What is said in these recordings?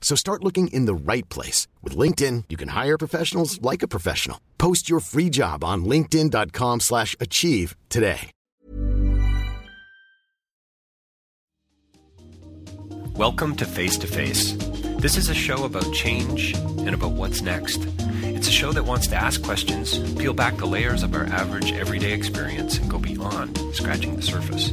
So start looking in the right place. With LinkedIn, you can hire professionals like a professional. Post your free job on linkedin.com slash achieve today. Welcome to Face to Face. This is a show about change and about what's next. It's a show that wants to ask questions, peel back the layers of our average everyday experience, and go beyond scratching the surface.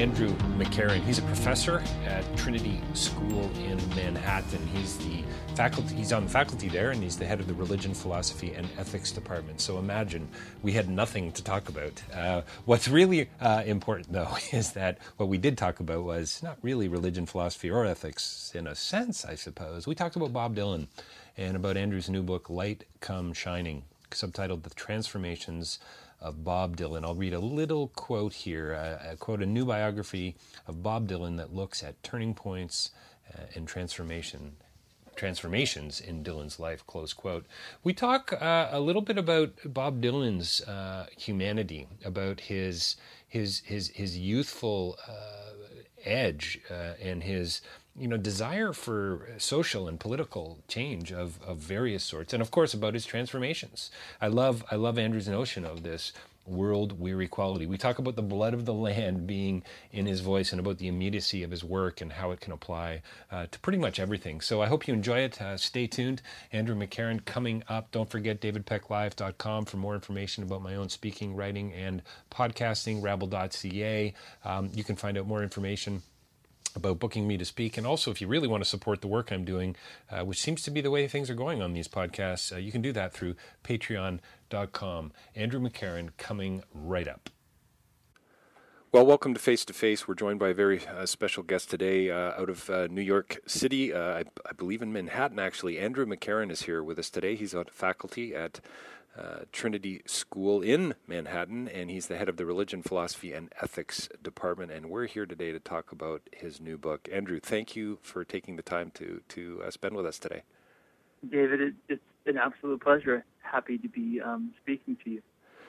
Andrew McCarron. He's a professor at Trinity School in Manhattan. He's the faculty. He's on the faculty there, and he's the head of the Religion, Philosophy, and Ethics department. So imagine we had nothing to talk about. Uh, what's really uh, important, though, is that what we did talk about was not really religion, philosophy, or ethics in a sense, I suppose. We talked about Bob Dylan and about Andrew's new book, Light Come Shining, subtitled "The Transformations." Of Bob Dylan. I'll read a little quote here, uh, a quote, a new biography of Bob Dylan that looks at turning points uh, and transformation transformations in Dylan's life. Close quote. We talk uh, a little bit about Bob Dylan's uh, humanity, about his his his his youthful uh, edge uh, and his you know desire for social and political change of, of various sorts and of course about his transformations. I love i love andrew's notion of this world weary quality. We talk about the blood of the land being in his voice and about the immediacy of his work and how it can apply uh, to pretty much everything. So i hope you enjoy it. Uh, stay tuned. Andrew mccarron coming up. Don't forget davidpecklive.com for more information about my own speaking writing and podcasting rabble.ca um, you can find out more information about booking me to speak. And also, if you really want to support the work I'm doing, uh, which seems to be the way things are going on these podcasts, uh, you can do that through patreon.com. Andrew McCarron coming right up. Well, welcome to Face to Face. We're joined by a very uh, special guest today uh, out of uh, New York City, uh, I, I, believe in Manhattan, actually. Andrew McCarron is here with us today. He's on faculty at uh, Trinity School in Manhattan, and he's the head of the Religion, Philosophy, and Ethics Department. And we're here today to talk about his new book. Andrew, thank you for taking the time to to uh, spend with us today. David, it, it's an absolute pleasure. Happy to be um, speaking to you.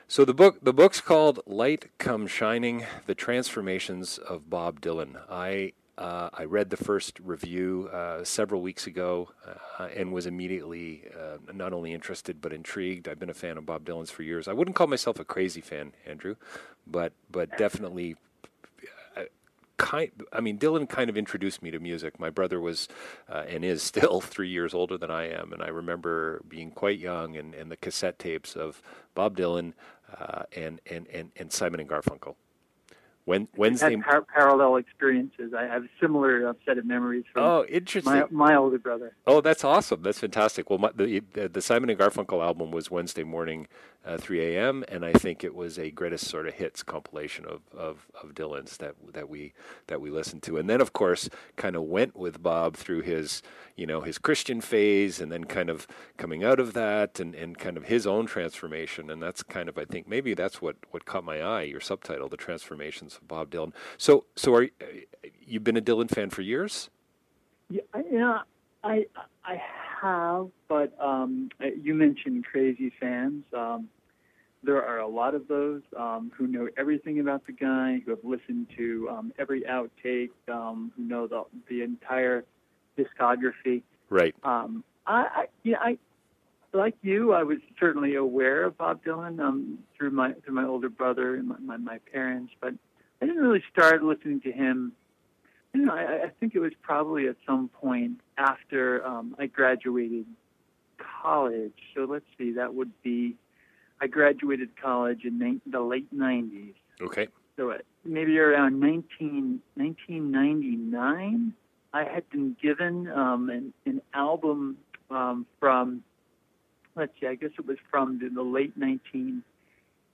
So the book the book's called Light Come Shining: The Transformations of Bob Dylan. I uh, I read the first review uh, several weeks ago uh, and was immediately uh, not only interested but intrigued. I've been a fan of Bob Dylan's for years. I wouldn't call myself a crazy fan, Andrew, but but definitely. Uh, kind, I mean, Dylan kind of introduced me to music. My brother was uh, and is still three years older than I am, and I remember being quite young and, and the cassette tapes of Bob Dylan and, and, and, and Simon and Garfunkel. When Wednesday had par- parallel experiences. I have a similar uh, set of memories from oh, interesting. My, my older brother. Oh, that's awesome. That's fantastic. Well, my, the, the Simon and Garfunkel album was Wednesday morning, uh, 3 a.m., and I think it was a greatest sort of hits compilation of, of, of Dylan's that that we that we listened to, and then of course kind of went with Bob through his you know his Christian phase, and then kind of coming out of that, and, and kind of his own transformation, and that's kind of I think maybe that's what what caught my eye. Your subtitle, the transformations of Bob Dylan. So so are you've been a Dylan fan for years? Yeah, yeah, I I have, but um, you mentioned crazy fans. Um, there are a lot of those um, who know everything about the guy, who have listened to um, every outtake, um, who know the the entire discography. Right. Um, I, I, yeah, I like you. I was certainly aware of Bob Dylan um, through my through my older brother and my, my, my parents, but I didn't really start listening to him. You know, I, I think it was probably at some point after um, I graduated college. So let's see, that would be I graduated college in the late '90s. Okay. So uh, maybe around 19, 1999, I had been given um, an, an album um, from, let's see, I guess it was from the, the late 1980s.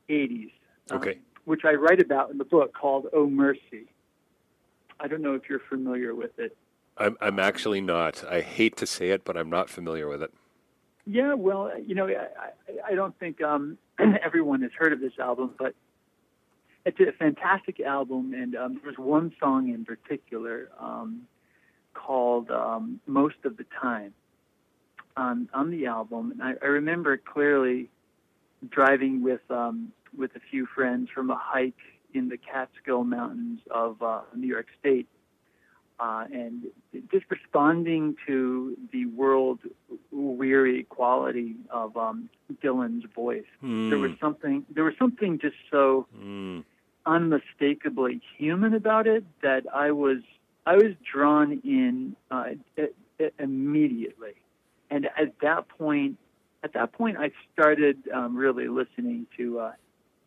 um, Okay. which I write about in the book called Oh Mercy. I don't know if you're familiar with it. I'm I'm actually not. I hate to say it, but I'm not familiar with it. Yeah, well, you know, I, I, don't think um, everyone has heard of this album, but it's a fantastic album, and um, there's one song in particular um, called um, "Most of the Time" on on the album, and I, I remember clearly driving with um, with a few friends from a hike in the Catskill Mountains of uh, New York State, uh, and just responding to the world weary quality of um, Dylan's voice. There was something. There was something just so Mm. unmistakably human about it that I was I was drawn in uh, immediately, and at that point, at that point, I started um, really listening to uh,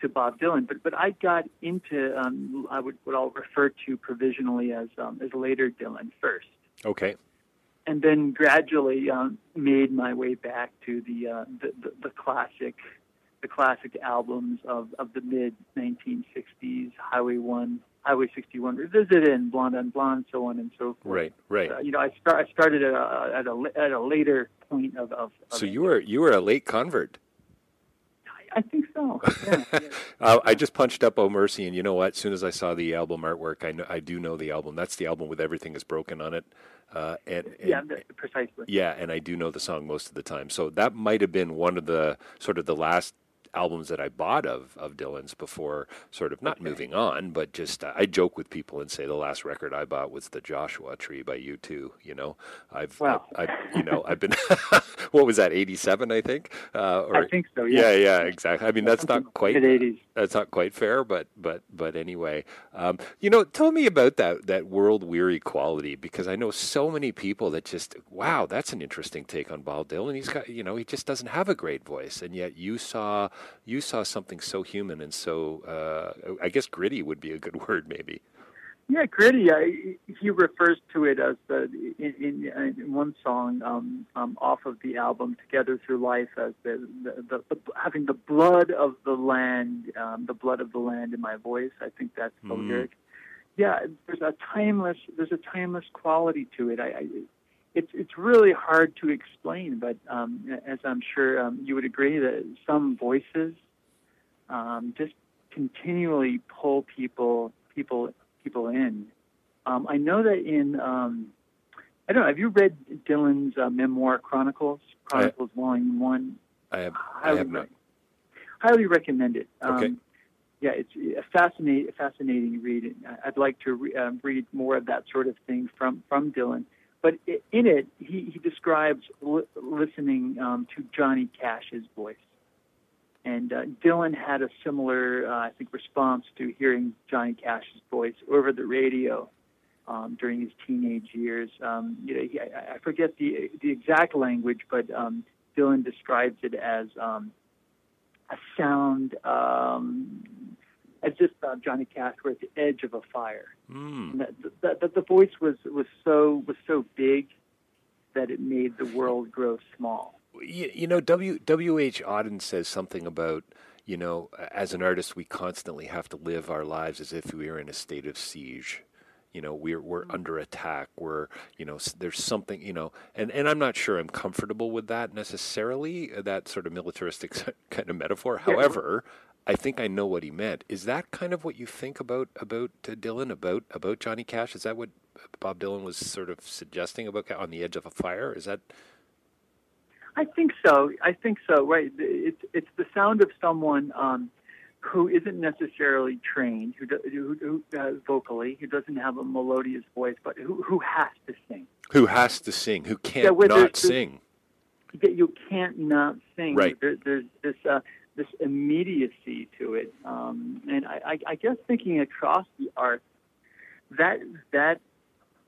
to Bob Dylan. But but I got into um, I would what I'll refer to provisionally as um, as later Dylan first Okay. and then gradually um, made my way back to the, uh, the, the the classic the classic albums of, of the mid 1960s Highway One, Highway 61 Revisited, and Blonde on Blonde, so on and so forth. Right. Right. Uh, you know, I start I started at a at a, at a later point of, of, of So you were you were a late convert. I think so. Yeah, yeah. Uh, I just punched up Oh Mercy, and you know what? As soon as I saw the album artwork, I know, I do know the album. That's the album with everything is broken on it. Uh, and, and yeah, precisely. yeah, and I do know the song most of the time. So that might have been one of the sort of the last albums that I bought of of Dylan's before sort of not moving on, but just uh, I joke with people and say the last record I bought was the Joshua Tree by U2. You know, I've, Wow. I, I, you know, I've been what was that? Eighty seven, I think. Uh, or, I think so. yeah, Yeah, yeah, exactly. I mean, that's not quite 80s. that's not quite fair, but but but anyway, um, you know, tell me about that that world weary quality because I know so many people that just wow, that's an interesting take on Bob Dylan. He's got you know he just doesn't have a great voice, and yet you saw you saw something so human and so uh, I guess gritty would be a good word maybe. Yeah, gritty. I, he refers to it as the in, in, in one song um, um, off of the album "Together Through Life" as the, the, the, the having the blood of the land, um, the blood of the land in my voice. I think that's the Mhm. lyric. Yeah, there's a timeless there's a timeless quality to it. I, I it's it's really hard to explain, but um, as I'm sure um, you would agree that some voices um, just continually pull people people people in. Um, I know that in um, I don't know. Have you read Dylan's uh, memoir Chronicles? Chronicles Volume One. I have I have not. highly recommend it. Um, Okay. Yeah, it's a fascinating, fascinating read. I- I'd like to re- um, read more of that sort of thing from from Dylan. But in it, he, he describes li- listening um, to Johnny Cash's voice. And uh, Dylan had a similar, uh, I think, response to hearing Johnny Cash's voice over the radio um, during his teenage years. Um, you know, he, I, I forget the the exact language, but um, Dylan describes it as um, a sound um, as uh, Johnny Cash were at the edge of a fire. Mm. That, that, that the voice was, was so was so big that it made the world grow small. You, you know, W W H Auden says something about you know, as an artist, we constantly have to live our lives as if we are in a state of siege. You know, we're we're under attack. We're you know, there's something you know, and and I'm not sure I'm comfortable with that necessarily. That sort of militaristic kind of metaphor. However. I think I know what he meant. Is that kind of what you think about about uh, Dylan about about Johnny Cash? Is that what Bob Dylan was sort of suggesting about on the edge of a fire? Is that I think so. I think so. Right. It's it's the sound of someone um, who isn't necessarily trained, who, do, who, who uh, vocally, who doesn't have a melodious voice, but who who has to sing. Who has to sing? Who can't yeah, not sing? You can't not sing. Right. There, there's this uh, this immediacy to it, um, and I, I, I guess thinking across the arts, that that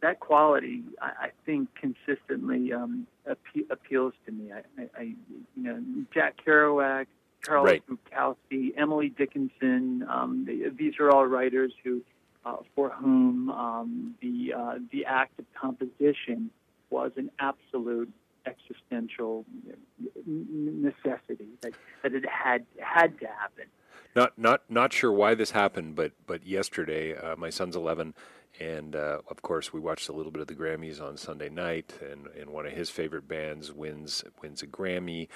that quality, I, I think, consistently um, appe- appeals to me. I, I, I, you know, Jack Kerouac, Charles right. Bukowski, Emily Dickinson. Um, they, these are all writers who, uh, for whom um, the uh, the act of composition was an absolute existential necessity that, that it had had to happen. Not not not sure why this happened, but but yesterday, uh, my son's eleven, and uh, of course we watched a little bit of the Grammys on Sunday night, and, and one of his favorite bands wins wins a Grammy,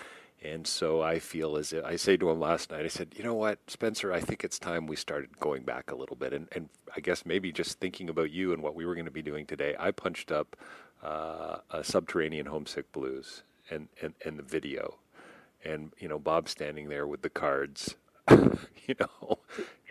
and so I feel as if I say to him last night, I said, you know what, Spencer, I think it's time we started going back a little bit, and and I guess maybe just thinking about you and what we were going to be doing today, I punched up uh, a Subterranean Homesick Blues and, and and the video, and you know Bob standing there with the cards you know.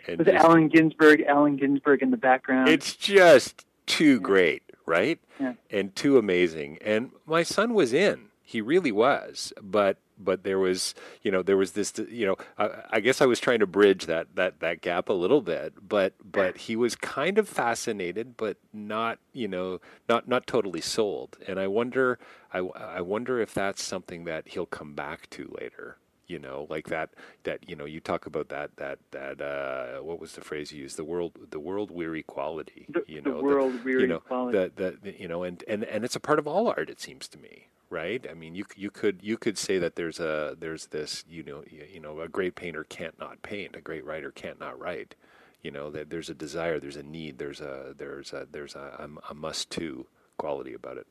And With just, Allen Ginsberg, Allen Ginsberg in the background. It's just too yeah. great, right? Yeah. And too amazing. And my son was in. He really was. But but there was you know there was this you know I, I, guess I was trying to bridge that that that gap a little bit but but he was kind of fascinated but not you know not not totally sold. And I wonder I, I wonder if that's something that he'll come back to later you know like that that you know you talk about that that that uh what was the phrase you used? The world the world weary quality the, you know the world the, weary you know, quality. the, the, the you know and and and it's a part of all art it seems to me right i mean you you could you could say that there's a there's this you know you know a great painter can't not paint a great writer can't not write you know that there's a desire there's a need there's a there's a there's a, a must to quality about it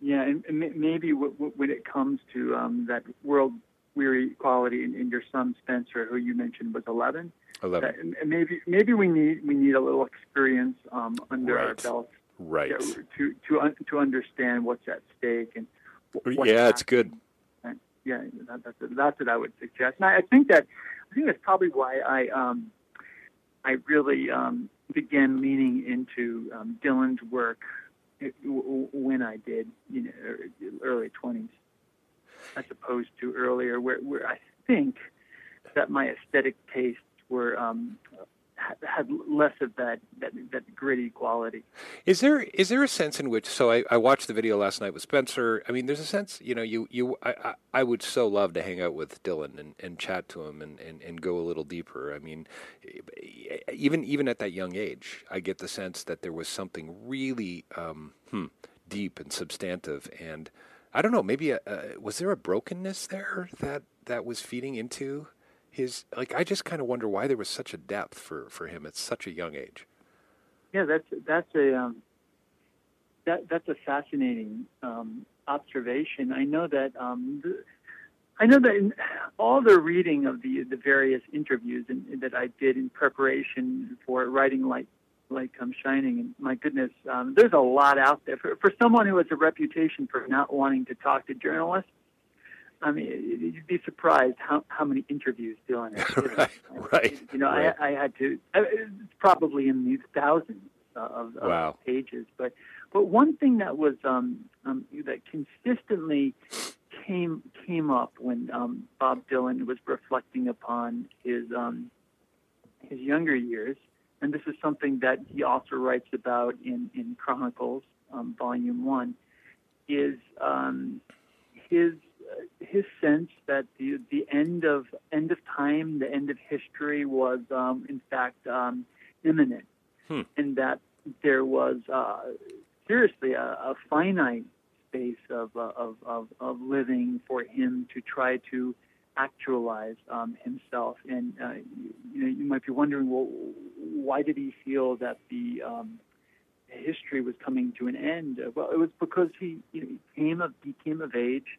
yeah, and, maybe when it comes to um, that world weary quality in, in your son Spencer, who you mentioned was 11. 11. Uh, maybe maybe we need we need a little experience um, under right. our belts, right? To to un, to understand what's at stake and yeah, happening. it's good. And yeah, that, that's that's what I would suggest. And I, I think that I think that's probably why I um, I really um, began leaning into um, Dylan's work when I did, you know, early twenties as opposed to earlier, where, where I think that my aesthetic tastes were um, had less of that, that that gritty quality. Is there is there a sense in which? So I, I watched the video last night with Spencer. I mean, there's a sense, you know, you you I, I, would so love to hang out with Dylan and, and chat to him and, and, and go a little deeper. I mean, even even at that young age, I get the sense that there was something really um, hmm, deep and substantive and I don't know. Maybe a, uh, was there a brokenness there that that was feeding into his? Like, I just kind of wonder why there was such a depth for for him at such a young age. Yeah, that's that's a um, that that's a fascinating um, observation. I know that um, the, I know that in all the reading of the the various interviews in, that I did in preparation for writing like light comes shining. And my goodness, um, there's a lot out there for for someone who has a reputation for not wanting to talk to journalists. I mean, you'd be surprised how how many interviews Dylan has right, right. You know, right. I, I had to. It's probably in these thousands of, of wow. pages, but but one thing that was um, um, that consistently came came up when um, Bob Dylan was reflecting upon his um, his younger years and this is something that he also writes about in, in Chronicles, um, Volume 1, is um, his, his sense that the, the end, of, end of time, the end of history was, um, in fact, um, imminent, hmm. and that there was uh, seriously a, a finite space of, uh, of, of, of living for him to try to actualize um, himself. And uh, you, know, you might be wondering, well, why did he feel that the um, history was coming to an end? Well, it was because he, you know, he came of he came of age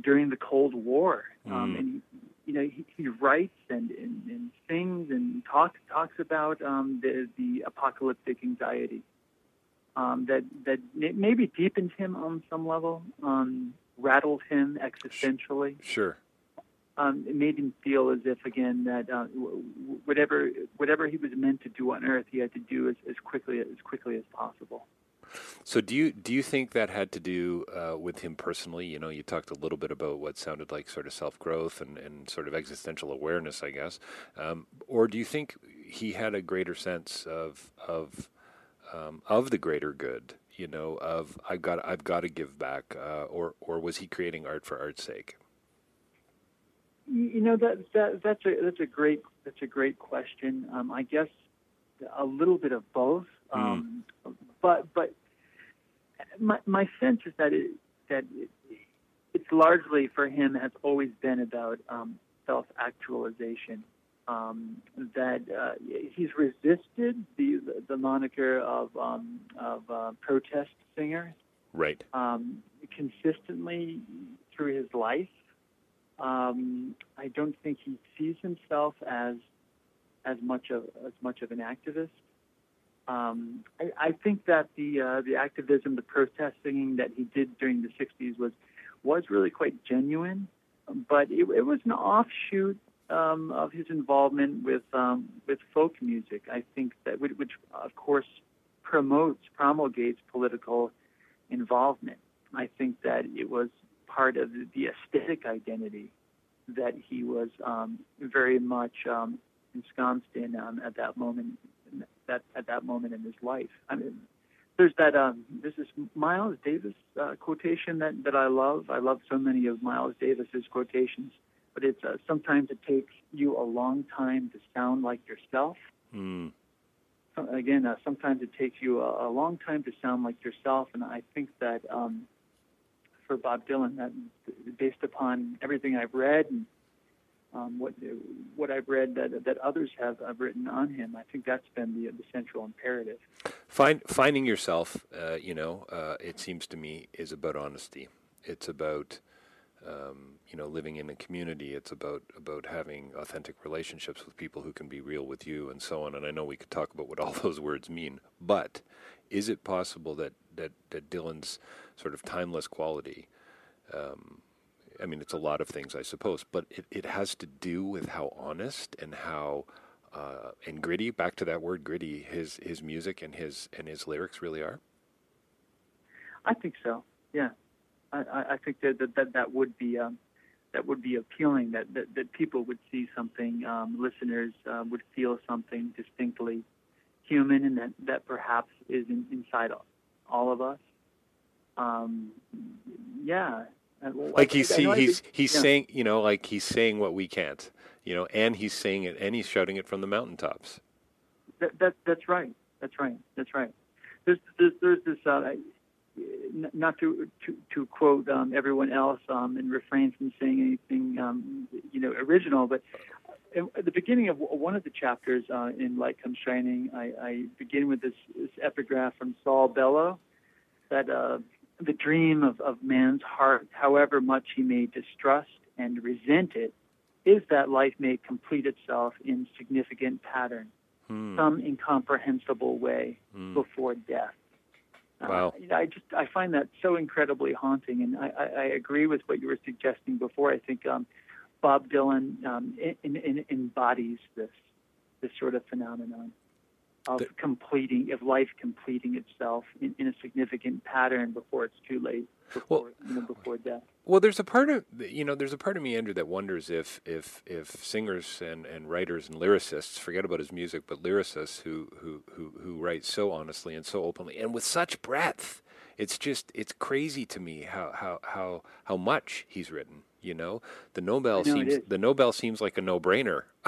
during the Cold War, um, mm. and you know, he, he writes and, and, and sings and talks talks about um, the the apocalyptic anxiety um, that that maybe deepened him on some level. Um, rattled him existentially. Sure. Um, it made him feel as if, again, that uh, whatever whatever he was meant to do on Earth, he had to do as, as quickly as quickly as possible. So do you do you think that had to do uh, with him personally? You know, you talked a little bit about what sounded like sort of self growth and, and sort of existential awareness, I guess. Um, or do you think he had a greater sense of of um, of the greater good? You know, of I've got I've got to give back, uh, or or was he creating art for art's sake? You know that that that's a that's a great that's a great question. Um, I guess a little bit of both. Um, mm. But but my my sense is that it, that it, it's largely for him has always been about um, self actualization. Um, that uh, he's resisted the the moniker of um, of uh, protest singer, right? Um, consistently through his life. Um, I don't think he sees himself as as much of as much of an activist. Um, I, I, think that the uh, the activism, the protest singing that he did during the '60s was was really quite genuine, but it, it was an offshoot um, of his involvement with um, with folk music. I think that which, which, of course promotes promulgates political involvement. I think that it was part of the aesthetic identity that he was um, very much um, ensconced in um, at that moment that at that moment in his life. I mean, there's that um, there's this Miles Davis uh, quotation that that I love. I love so many of Miles Davis's quotations, but it's uh, sometimes it takes you a long time to sound like yourself. Mm. Again, uh, sometimes it takes you a, a, long time to sound like yourself, and I think that um, for Bob Dylan, that based upon everything I've read and um, what what I've read that that others have, have written on him. I think that's been the the central imperative. Find, finding yourself, uh, you know, uh, it seems to me, is about honesty. It's about um, you know living in a community. It's about about having authentic relationships with people who can be real with you, and so on. And I know we could talk about what all those words mean, but is it possible that that that Dylan's sort of timeless quality um, I mean, it's a lot of things, I suppose, but it, it has to do with how honest and how uh, and gritty. Back to that word, gritty. His his music and his and his lyrics really are. I think so. Yeah, I, I think that that that, that would be um, that would be appealing. That that, that people would see something, um, listeners uh, would feel something distinctly human, and that that perhaps is in, inside all of us. Um, yeah, like he's he, he's he's yeah. saying you know like he's saying what we can't you know and he's saying it and he's shouting it from the mountaintops. That, that that's right. That's right. That's right. There's there's, there's this uh, not to to, to quote um, everyone else um, and refrain from saying anything um, you know original but at the beginning of one of the chapters uh, in Light Comes Shining, I, I begin with this, this epigraph from Saul Bellow that uh, the dream of, of man's heart, however much he may distrust and resent it, is that life may complete itself in significant pattern, hmm. some incomprehensible way hmm. before death. Uh, wow. Uh, I just I find that so incredibly haunting, and I, I, I agree with what you were suggesting before. I think um, Bob Dylan um, in, in, embodies this this sort of phenomenon of completing, of life completing itself in, in, a significant pattern before it's too late, before, well, you know, before death. Well, there's a part of you know, there's a part of me, Andrew, that wonders if if if singers and, and writers and lyricists forget about his music, but lyricists who who who who write so honestly and so openly and with such breadth, it's just it's crazy to me how how how how much he's written. You know, the Nobel know seems the Nobel seems like a no-brainer.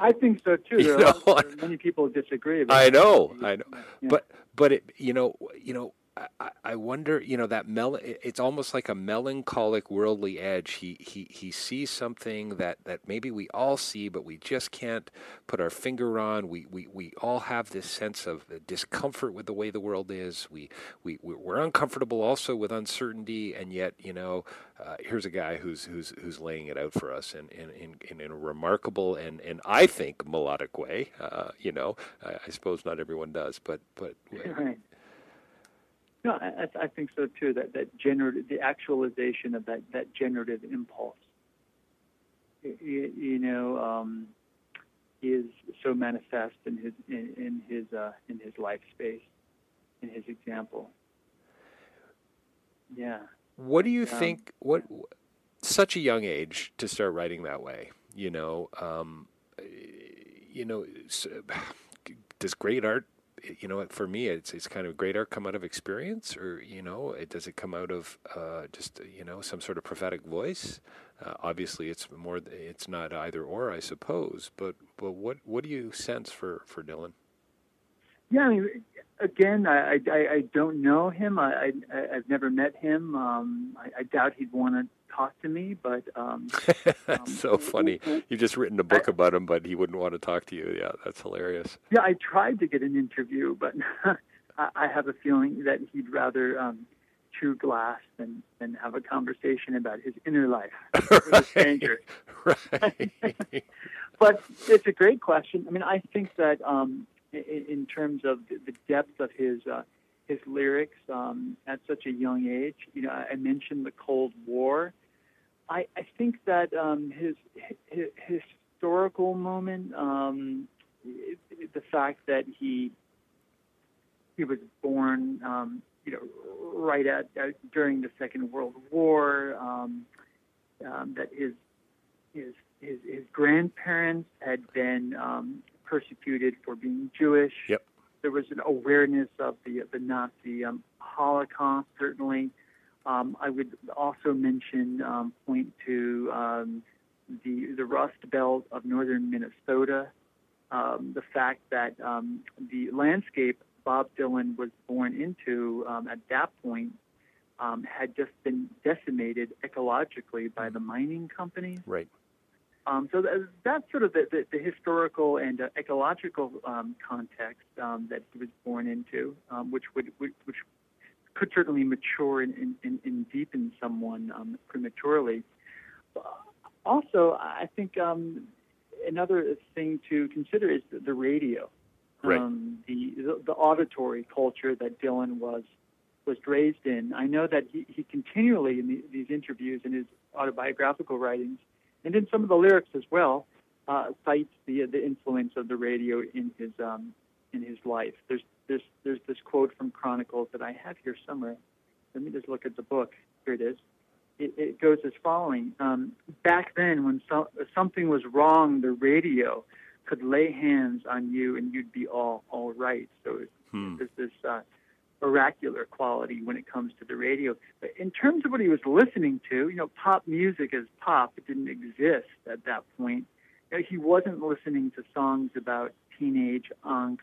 I think so too. There, know, of, many people disagree. I know, I know, yeah. but but it, you know, you know, I, I wonder, you know, that mel. It's almost like a melancholic, worldly edge. He he he sees something that that maybe we all see, but we just can't put our finger on. We we we all have this sense of discomfort with the way the world is. We we we're uncomfortable also with uncertainty, and yet, you know, uh, here's a guy who's who's who's laying it out for us in in in, in a remarkable and and I think melodic way. Uh, you know, I, I, suppose not everyone does, but but. Right No, I, I think so too. That that generative, the actualization of that that generative impulse, you, you know, um, is so manifest in his in, in his uh, in his life space, in his example. Yeah. What do you um, think? What such a young age to start writing that way? You know, um, you know, does great art you know, for me, it's it's kind of great art come out of experience, or you know, it, does it come out of uh, just you know some sort of prophetic voice? Uh, obviously, it's more. It's not either or, I suppose. But but what what do you sense for for Dylan? Yeah, I mean, again, I, I, I don't know him. I, I have never met him. Um, I, I doubt he'd want to talk to me, but um, that's um, so funny. You've just written a book I, about him, but he wouldn't want to talk to you. Yeah, that's hilarious. Yeah, I tried to get an interview, but I, have a feeling that he'd rather um, chew glass than than have a conversation about his inner life with a stranger. right. but it's a great question. I mean, I think that um, in, in terms of the depth of his uh, his lyrics um, at such a young age. You know, I mentioned the Cold War. I, I think that um, his, his, historical moment, um, the fact that he he was born, um, you know, right at uh, during the Second World War, um, um, that his his his, his grandparents had been um, persecuted for being Jewish. Yep. There was an awareness of the the Nazi um, Holocaust. Certainly, um, I would also mention um, point to um, the the Rust Belt of northern Minnesota. Um, the fact that um, the landscape Bob Dylan was born into at that point had just been decimated ecologically by the mining companies. Right. Um, so that's sort of the, the, the historical and uh, ecological um, context um, that he was born into, um, which would which, which could certainly mature and, and, and deepen someone um, prematurely. Also, I think um, another thing to consider is the, the radio, right. the, the the auditory culture that Dylan was was raised in. I know that he, he continually in the, these interviews and his autobiographical writings and in some of the lyrics as well, uh, cites the the influence of the radio in his um, in his life. There's there's there's this quote from Chronicles that I have here somewhere. Let me just look at the book. Here it is. It, it goes as following: um, Back then, when so, something was wrong, the radio could lay hands on you and you'd be all all right. So hmm. there's this uh, oracular quality when it comes to the radio. But in terms of what he was listening to, you know, pop music as pop it didn't exist at that point. You know, he wasn't listening to songs about teenage angst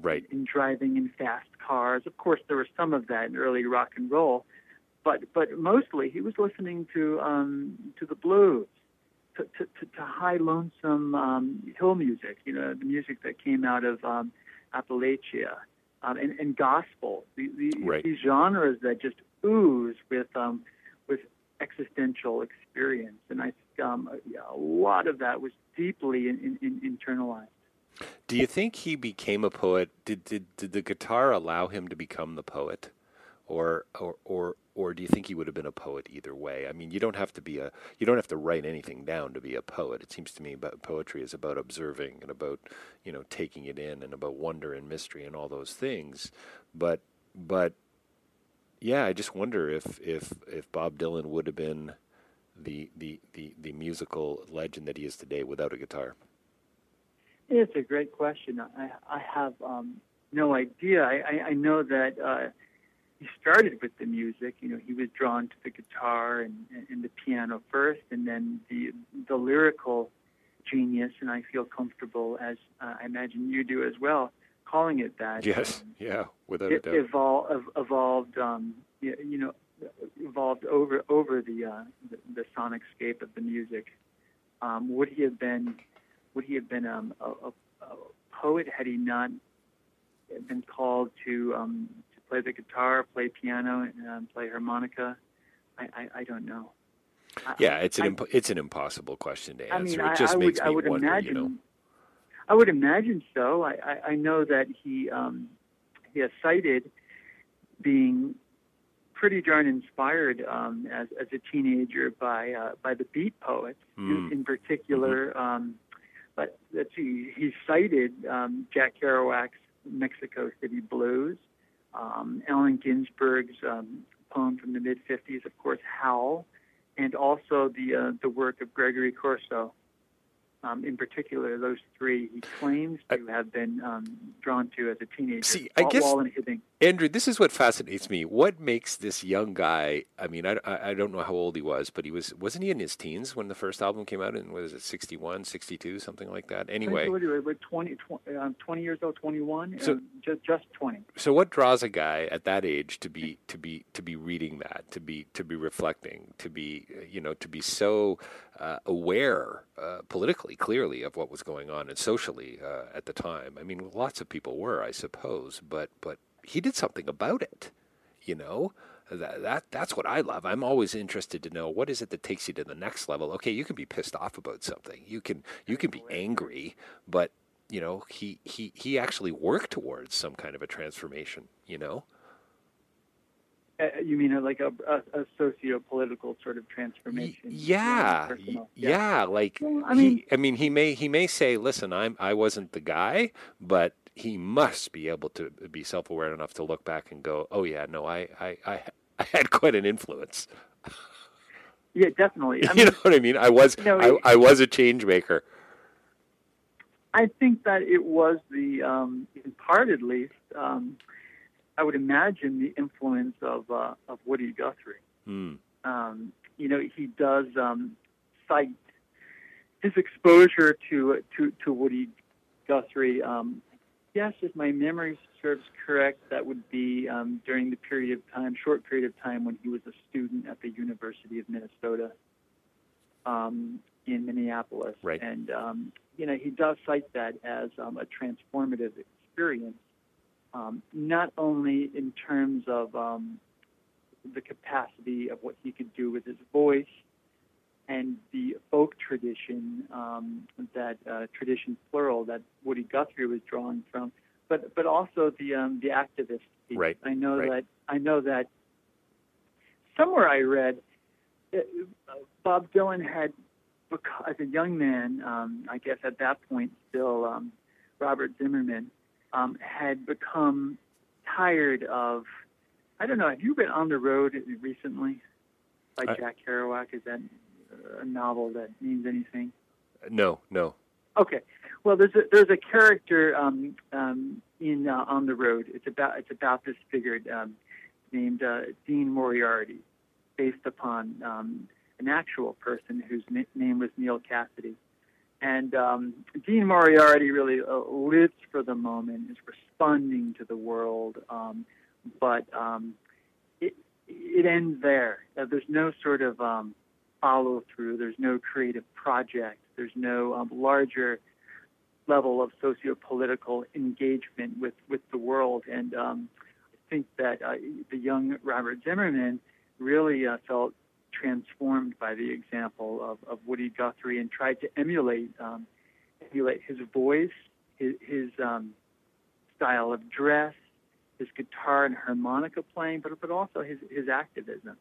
right. and driving in fast cars. Of course, there was some of that in early rock and roll, but but mostly he was listening to um, to the blues. To, to, to, high lonesome um, hill music, you know, the music that came out of um, Appalachia, um, and, and gospel. The, the, right. These genres that just ooze with um, with existential experience, and I think um, a, a lot of that was deeply in, in, in internalized. Do you think he became a poet? Did, did did the guitar allow him to become the poet, or or or or do you think he would have been a poet either way? I mean, you don't have to be a you don't have to write anything down to be a poet. It seems to me, but poetry is about observing and about you know taking it in and about wonder and mystery and all those things. But but yeah, I just wonder if if if Bob Dylan would have been the the the, the musical legend that he is today without a guitar. It's a great question. I I have um, no idea. I, I, I know that. Uh, he started with the music. You know, he was drawn to the guitar and, and the piano first, and then the the lyrical genius. And I feel comfortable, as uh, I imagine you do as well, calling it that. Yes, um, yeah, without it a doubt. Evol- evolved, um, you know, evolved over over the, uh, the the sonicscape of the music. Um, would he have been would he have been um, a, a, a poet had he not been called to um, play the guitar, play piano, and um, play harmonica? I, I, I don't know. Yeah, it's an imp- it's an impossible question to answer. I mean, it just I, makes would, me would wonder. Imagine, you know. I would imagine so. I, I, know that he um, he has cited being pretty darn inspired um, as, as a teenager by uh, by the Beat Poets Mm. in, in particular. Um, but let's see, he cited um, Jack Kerouac's Mexico City Blues, um, Allen Ginsberg's um, poem from the mid '50s, of course, Howl, and also the uh, the work of Gregory Corso. Um, in particular, those three he claims to have been um, drawn to as a teenager. See, I guess- while inhibiting. Andrew, this is what fascinates me. What makes this young guy? I mean, I, I, don't know how old he was, but he was wasn't he in his teens when the first album came out? And was it 61, 62, something like that? Anyway, do 20, 20, um, 20 years old, 21, So- um, just just 20. so what draws a guy at that age to be to be to be reading that, to be to be reflecting, to be uh, you know to be so uh, aware uh, politically, clearly of what was going on and socially uh, at the time? I mean, lots of people were, I suppose, but but he did something about it. You know, that, that that's what I love. I'm always interested to know what is it that takes you to the next level. Okay, you can be pissed off about something. You can you can be angry, but you know, he he he actually worked towards some kind of a transformation. You know, Uh, you mean uh, like a, a, a socio-political sort of transformation? yeah, rather than y- yeah. Like Well, I he, mean- I mean, he may he may say, "Listen, I'm I wasn't the guy," but he must be able to be self-aware enough to look back and go, "Oh yeah, no, I I I, I had quite an influence." Yeah, definitely. I you know what I mean? I was No, it- I, I was a change maker. I think that it was the, um, in part at least, um, I would imagine the influence of uh, of Woody Guthrie. Hmm. Um, you know, he does um, cite his exposure to to to Woody Guthrie. Um, yes, if my memory serves correct, that would be um, during the period of time, short period of time when he was a student at the University of Minnesota um, in Minneapolis. Right. And um, you know, he does cite that as um, a transformative experience, um, not only in terms of um, the capacity of what he could do with his voice and the folk tradition, um, that uh, tradition plural that Woody Guthrie was drawing from, but but also the um, the activist piece. Right, I know right. that I know that somewhere I read uh, Bob Dylan had, as a young man, um, I guess at that point still, um, Robert Zimmerman um, had become tired of. I don't know. Have you been on the road recently by I- Jack Kerouac? Is that a novel that means anything? No, no. Okay. Well, there's a, there's a character um, um, in uh, On the Road. It's about it's about this figure um, named uh, Dean Moriarty, based upon um, an actual person whose na- name was Neal Cassady. And um, Dean Moriarty really uh, lives for the moment, is responding to the world, um, but um, it it ends there. Uh, there's no sort of um, follow through. There's no creative project. There's no um, larger level of socio-political engagement with, with the world. And um, I think that uh, the young Robert Zimmerman really uh, felt transformed by the example of, of Woody Guthrie and tried to emulate um, emulate his voice, his, his um, style of dress, his guitar and harmonica playing, but but also his his activism.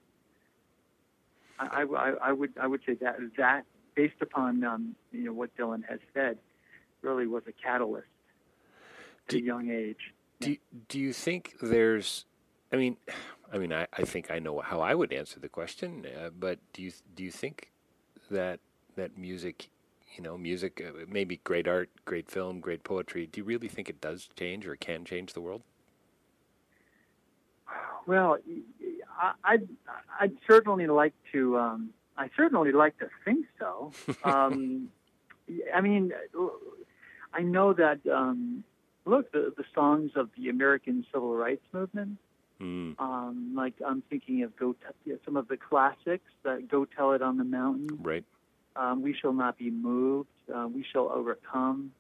I, I, I would I would say that that based upon um, you know what Dylan has said, really was a catalyst at a Do- young age. Do do you think there's? I mean, I mean, I, I think I know how I would answer the question, uh, but do you do you think that that music, you know, music, uh, maybe great art, great film, great poetry, do you really think it does change or can change the world? Well, I, I'd, I'd certainly like to. Um, I certainly like to think so. Um, I mean, I know that. Um, look, the, the songs of the American Civil Rights Movement. Mm, Um, like I'm thinking of go t- some of the classics that "Go Tell It on the Mountain," right. um, "We Shall Not Be Moved," uh, "We Shall Overcome,"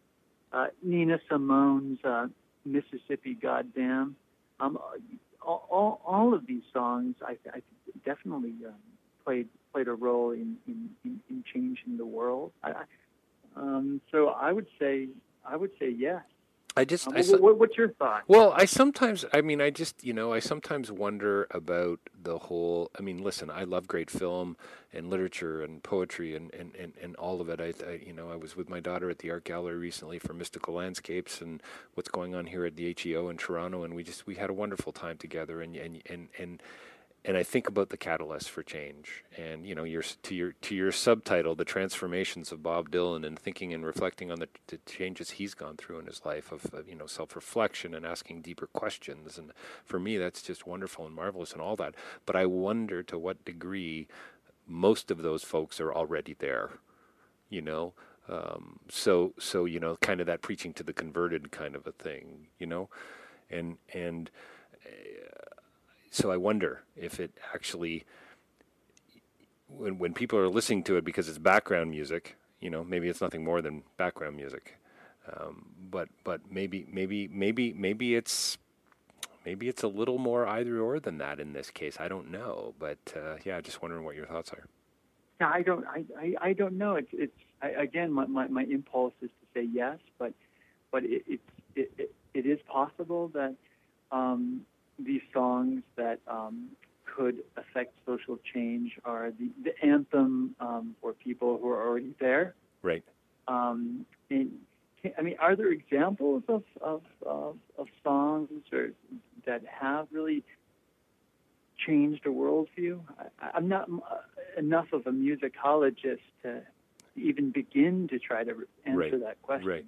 uh, Nina Simone's uh, "Mississippi Goddamn." Um, all, all, of these songs, I, I definitely um, played played a role in, in, in, in changing the world. I- um, so I would say I would say yes. I just, Um, I, wh- what's your thought? well, I sometimes, I mean, I just, you know, I sometimes wonder about the whole. I mean, listen, I love great film and literature and poetry and, and, and, and all of it. I, I, you know, I was with my daughter at the art gallery recently for Mystical Landscapes and what's going on here at the AGO in Toronto, and we just we had a wonderful time together. And and and and and I think about the catalyst for change, and you know, your to your to your subtitle, the transformations of Bob Dylan, and thinking and reflecting on the, the changes he's gone through in his life of, of you know self-reflection and asking deeper questions, and for me, that's just wonderful and marvelous and all that. But I wonder to what degree most of those folks are already there, you know. Um, so so you know, kind of that preaching to the converted kind of a thing, you know, and and so I wonder if it actually, when when people are listening to it because it's background music, you know, maybe it's nothing more than background music, um, but but maybe maybe maybe maybe it's maybe it's a little more either or than that in this case. I don't know, but uh, yeah, just wondering what your thoughts are. Yeah, I don't. I, I, I don't know. It's it's I, again, my, my, my impulse is to say yes, but but it it it, it, it is possible that um, these songs that um, could affect social change are the, the anthem um, for people who are already there. Right. Um, and, I mean, are there examples of of, of, of songs or that have really changed a worldview? I, I'm not uh, enough of a musicologist to even begin to try to answer Right. that question. Right.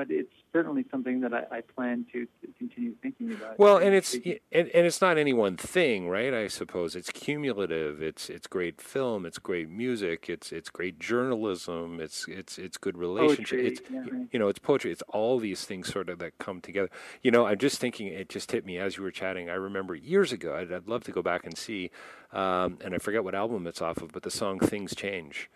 But it's certainly something that I, I plan to, to continue thinking about. Well, and it's and, and it's not any one thing, right? I suppose it's cumulative. It's it's great film. It's great music. It's it's great journalism. It's it's it's good relationship. Poetry, It's yeah, right. you know it's poetry. It's all these things sort of that come together. You know, I'm just thinking. It just hit me as you were chatting. I remember years ago. I'd, I'd love to go back and see, um, and I forget what album it's off of, but the song "Things Change."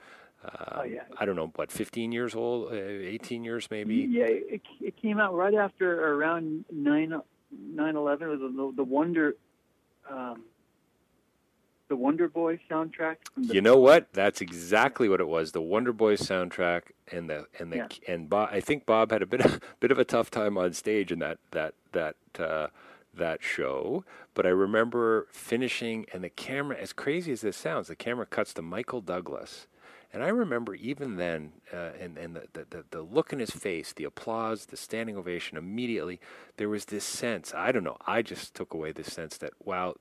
Um, Oh, yeah. I don't know, what, 15 years old, uh, 18 years maybe. Yeah, it, it came out right after around 9 9 11 was the, the Wonder um, the Wonder Boy soundtrack. The, You know what? That's exactly what it was. The Wonder Boy soundtrack and the and the Yeah. and Bob. I think Bob had a bit of bit of a tough time on stage in that that that uh, that show. But I remember finishing and the camera, as crazy as this sounds, the camera cuts to Michael Douglas. And I remember even then, uh, and, and the, the, the, look in his face, the applause, the standing ovation, immediately, there was this sense. I don't know. I just took away this sense that, wow,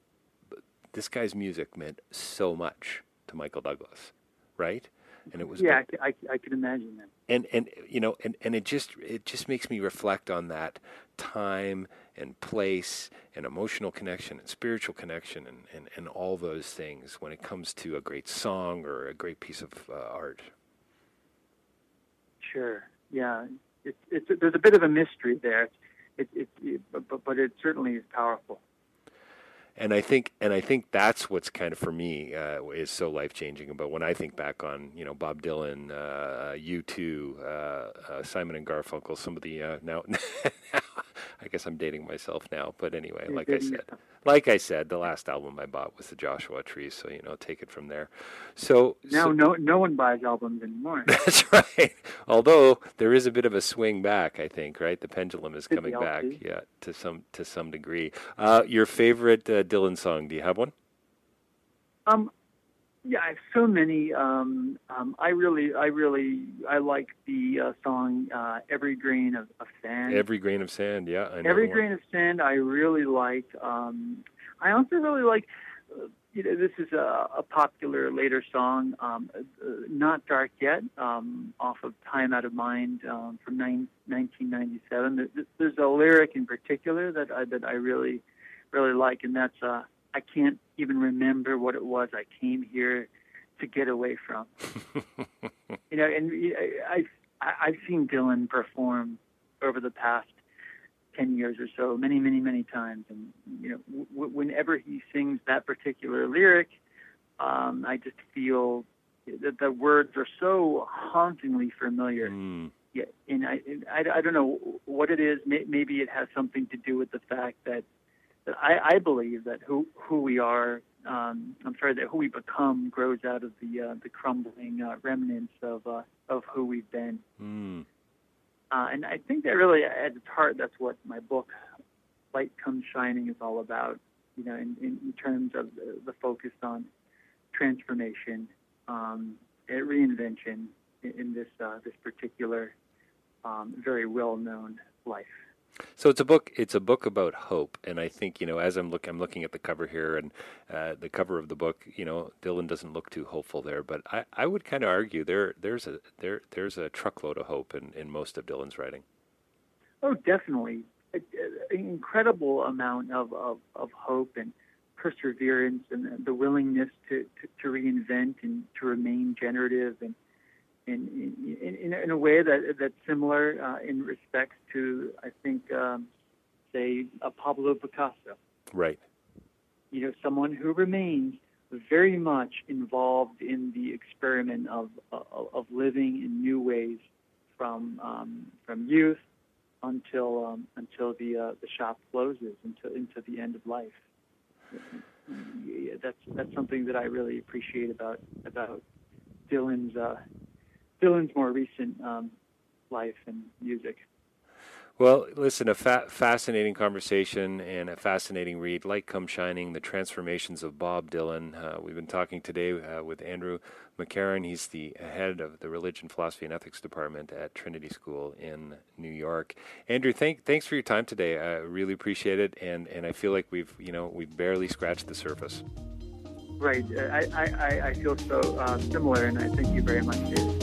this guy's music meant so much to Michael Douglas, right? And it was yeah, I I could imagine that. and and you know and, and it just it just makes me reflect on that time and place and emotional connection and spiritual connection and, and, and all those things when it comes to a great song or a great piece of uh, art. Sure. Yeah. It's it's there's a bit of a mystery there. It, it, it but, but it certainly is powerful. and I think and I think that's what's kind of for me uh, is so life changing But when I think back on you know Bob Dylan, uh, U2, uh, uh, Simon and Garfunkel, some of the uh, now. I guess I'm dating myself now, but anyway, You're like I said, yourself. like I said, the last album I bought was the Joshua Tree, so you know, take it from there. So Now so- no no one buys albums anymore. that's right. Although there is a bit of a swing back, I think, right? The pendulum is coming back, yeah, to some to some degree. Uh, your favorite uh, Dylan song? Do you have one? Um, yeah, I have so many. Um, um, I really, I really, I like the uh, song uh, "Every Grain of, of Sand." Every grain of sand. Yeah, I. Every. Grain of Sand. I really like. Um, I also really like. Uh, you know, this is a, a popular later song, um, uh, "Not Dark Yet," um, off of "Time Out of Mind" um, from nine, 1997. There's a lyric in particular that I, that I really, really like, and that's uh, "I can't even remember what it was I came here to get away from." you know, and I, I, I've seen Dylan perform over the past 10 years or so, many, many, many times. And, you know, w- whenever he sings that particular lyric, um, I just feel that the words are so hauntingly familiar. Mm, Yeah, and I, and I, I don't know what it is. May- Maybe it has something to do with the fact that I, I believe that who who we are, um, I'm sorry, that who we become grows out of the uh, the crumbling uh, remnants of uh, of who we've been. mm. Uh, and I think that really, at its heart, that's what my book, Light Comes Shining, is all about. You know, in, in terms of the, the focus on transformation, um, reinvention in, in this uh, this particular um, very well known life. So it's a book. It's a book about hope, and I think you know, as I'm look, I'm looking at the cover here, and uh, the cover of the book. You know, Dylan doesn't look too hopeful there, but I, I would kind of argue there there's a there there's a truckload of hope in, in most of Dylan's writing. Oh, definitely, an incredible amount of, of, of hope and perseverance, and the willingness to, to, to reinvent and to remain generative and in in, in, a way that that's similar uh, in respects to I think um, say a Pablo Picasso. Right. You know, someone who remains very much involved in the experiment of of, of living in new ways from um, from youth until um, until the uh, the shop closes until into the end of life. That's that's something that I really appreciate about about Dylan's uh, Dylan's more recent um, life and music. Well, listen, a fa- fascinating conversation and a fascinating read. Light Come Shining, The Transformations of Bob Dylan. Uh, we've been talking today uh, with Andrew McCarron. He's the head of the Religion, Philosophy, and Ethics Department at Trinity School in New York. Andrew, thank, thanks for your time today. I really appreciate it, and, and I feel like we've, you know, we've barely scratched the surface. Right. I, I, I feel so uh, similar, and I thank you very much, David.